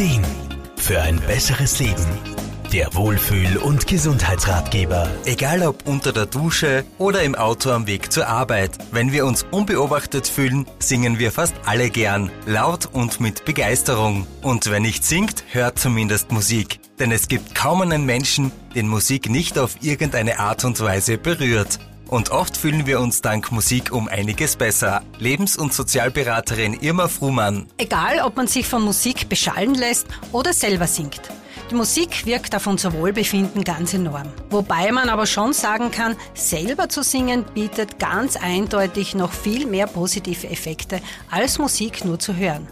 Ideen für ein besseres Leben. Der Wohlfühl- und Gesundheitsratgeber. Egal ob unter der Dusche oder im Auto am Weg zur Arbeit, wenn wir uns unbeobachtet fühlen, singen wir fast alle gern, laut und mit Begeisterung. Und wer nicht singt, hört zumindest Musik. Denn es gibt kaum einen Menschen, den Musik nicht auf irgendeine Art und Weise berührt. Und oft fühlen wir uns dank Musik um einiges besser. Lebens- und Sozialberaterin Irma Fruhmann. Egal, ob man sich von Musik beschallen lässt oder selber singt. Die Musik wirkt auf unser Wohlbefinden ganz enorm. Wobei man aber schon sagen kann, selber zu singen bietet ganz eindeutig noch viel mehr positive Effekte, als Musik nur zu hören.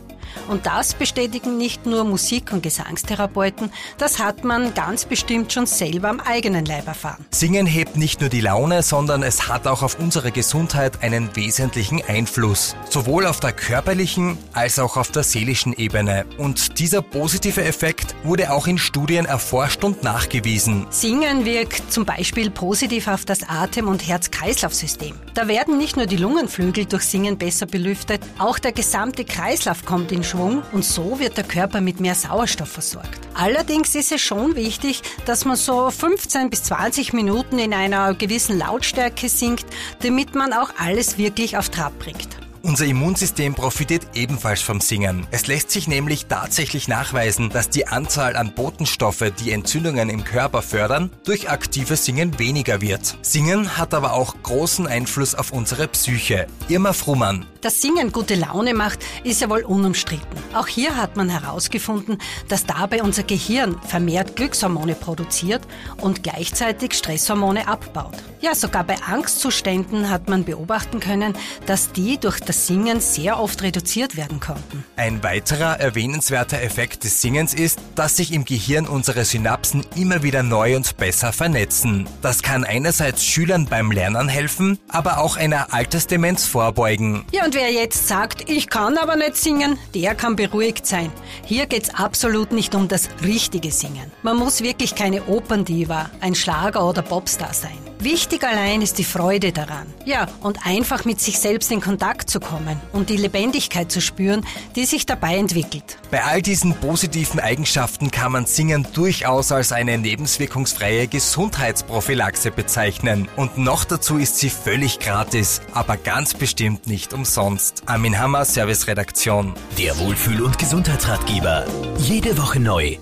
Und das bestätigen nicht nur Musik- und Gesangstherapeuten, das hat man ganz bestimmt schon selber am eigenen Leib erfahren. Singen hebt nicht nur die Laune, sondern es hat auch auf unsere Gesundheit einen wesentlichen Einfluss. Sowohl auf der körperlichen als auch auf der seelischen Ebene. Und dieser positive Effekt wurde auch in Studien erforscht und nachgewiesen. Singen wirkt zum Beispiel positiv auf das Atem- und Herz-Kreislauf-System. Da werden nicht nur die Lungenflügel durch Singen besser belüftet, auch der gesamte Kreislauf kommt in Schwung und so wird der Körper mit mehr Sauerstoff versorgt. Allerdings ist es schon wichtig, dass man so 15 bis 20 Minuten in einer gewissen Lautstärke singt, damit man auch alles wirklich auf Trab bringt. Unser Immunsystem profitiert ebenfalls vom Singen. Es lässt sich nämlich tatsächlich nachweisen, dass die Anzahl an Botenstoffe, die Entzündungen im Körper fördern, durch aktives Singen weniger wird. Singen hat aber auch großen Einfluss auf unsere Psyche. Irma Frumann. Dass Singen gute Laune macht, ist ja wohl unumstritten. Auch hier hat man herausgefunden, dass dabei unser Gehirn vermehrt Glückshormone produziert und gleichzeitig Stresshormone abbaut. Ja, sogar bei Angstzuständen hat man beobachten können, dass die durch das Singen sehr oft reduziert werden konnten. Ein weiterer erwähnenswerter Effekt des Singens ist, dass sich im Gehirn unsere Synapsen immer wieder neu und besser vernetzen. Das kann einerseits Schülern beim Lernen helfen, aber auch einer Altersdemenz vorbeugen. Ja, und wer jetzt sagt, ich kann aber nicht singen, der kann beruhigt sein. Hier geht's absolut nicht um das richtige Singen. Man muss wirklich keine Operndiva, ein Schlager oder Popstar sein. Wichtig allein ist die Freude daran. Ja, und einfach mit sich selbst in Kontakt zu kommen und die Lebendigkeit zu spüren, die sich dabei entwickelt. Bei all diesen positiven Eigenschaften kann man Singen durchaus als eine nebenwirkungsfreie Gesundheitsprophylaxe bezeichnen. Und noch dazu ist sie völlig gratis, aber ganz bestimmt nicht umsonst. Armin Hammer, Service Redaktion. Der Wohlfühl- und Gesundheitsratgeber. Jede Woche neu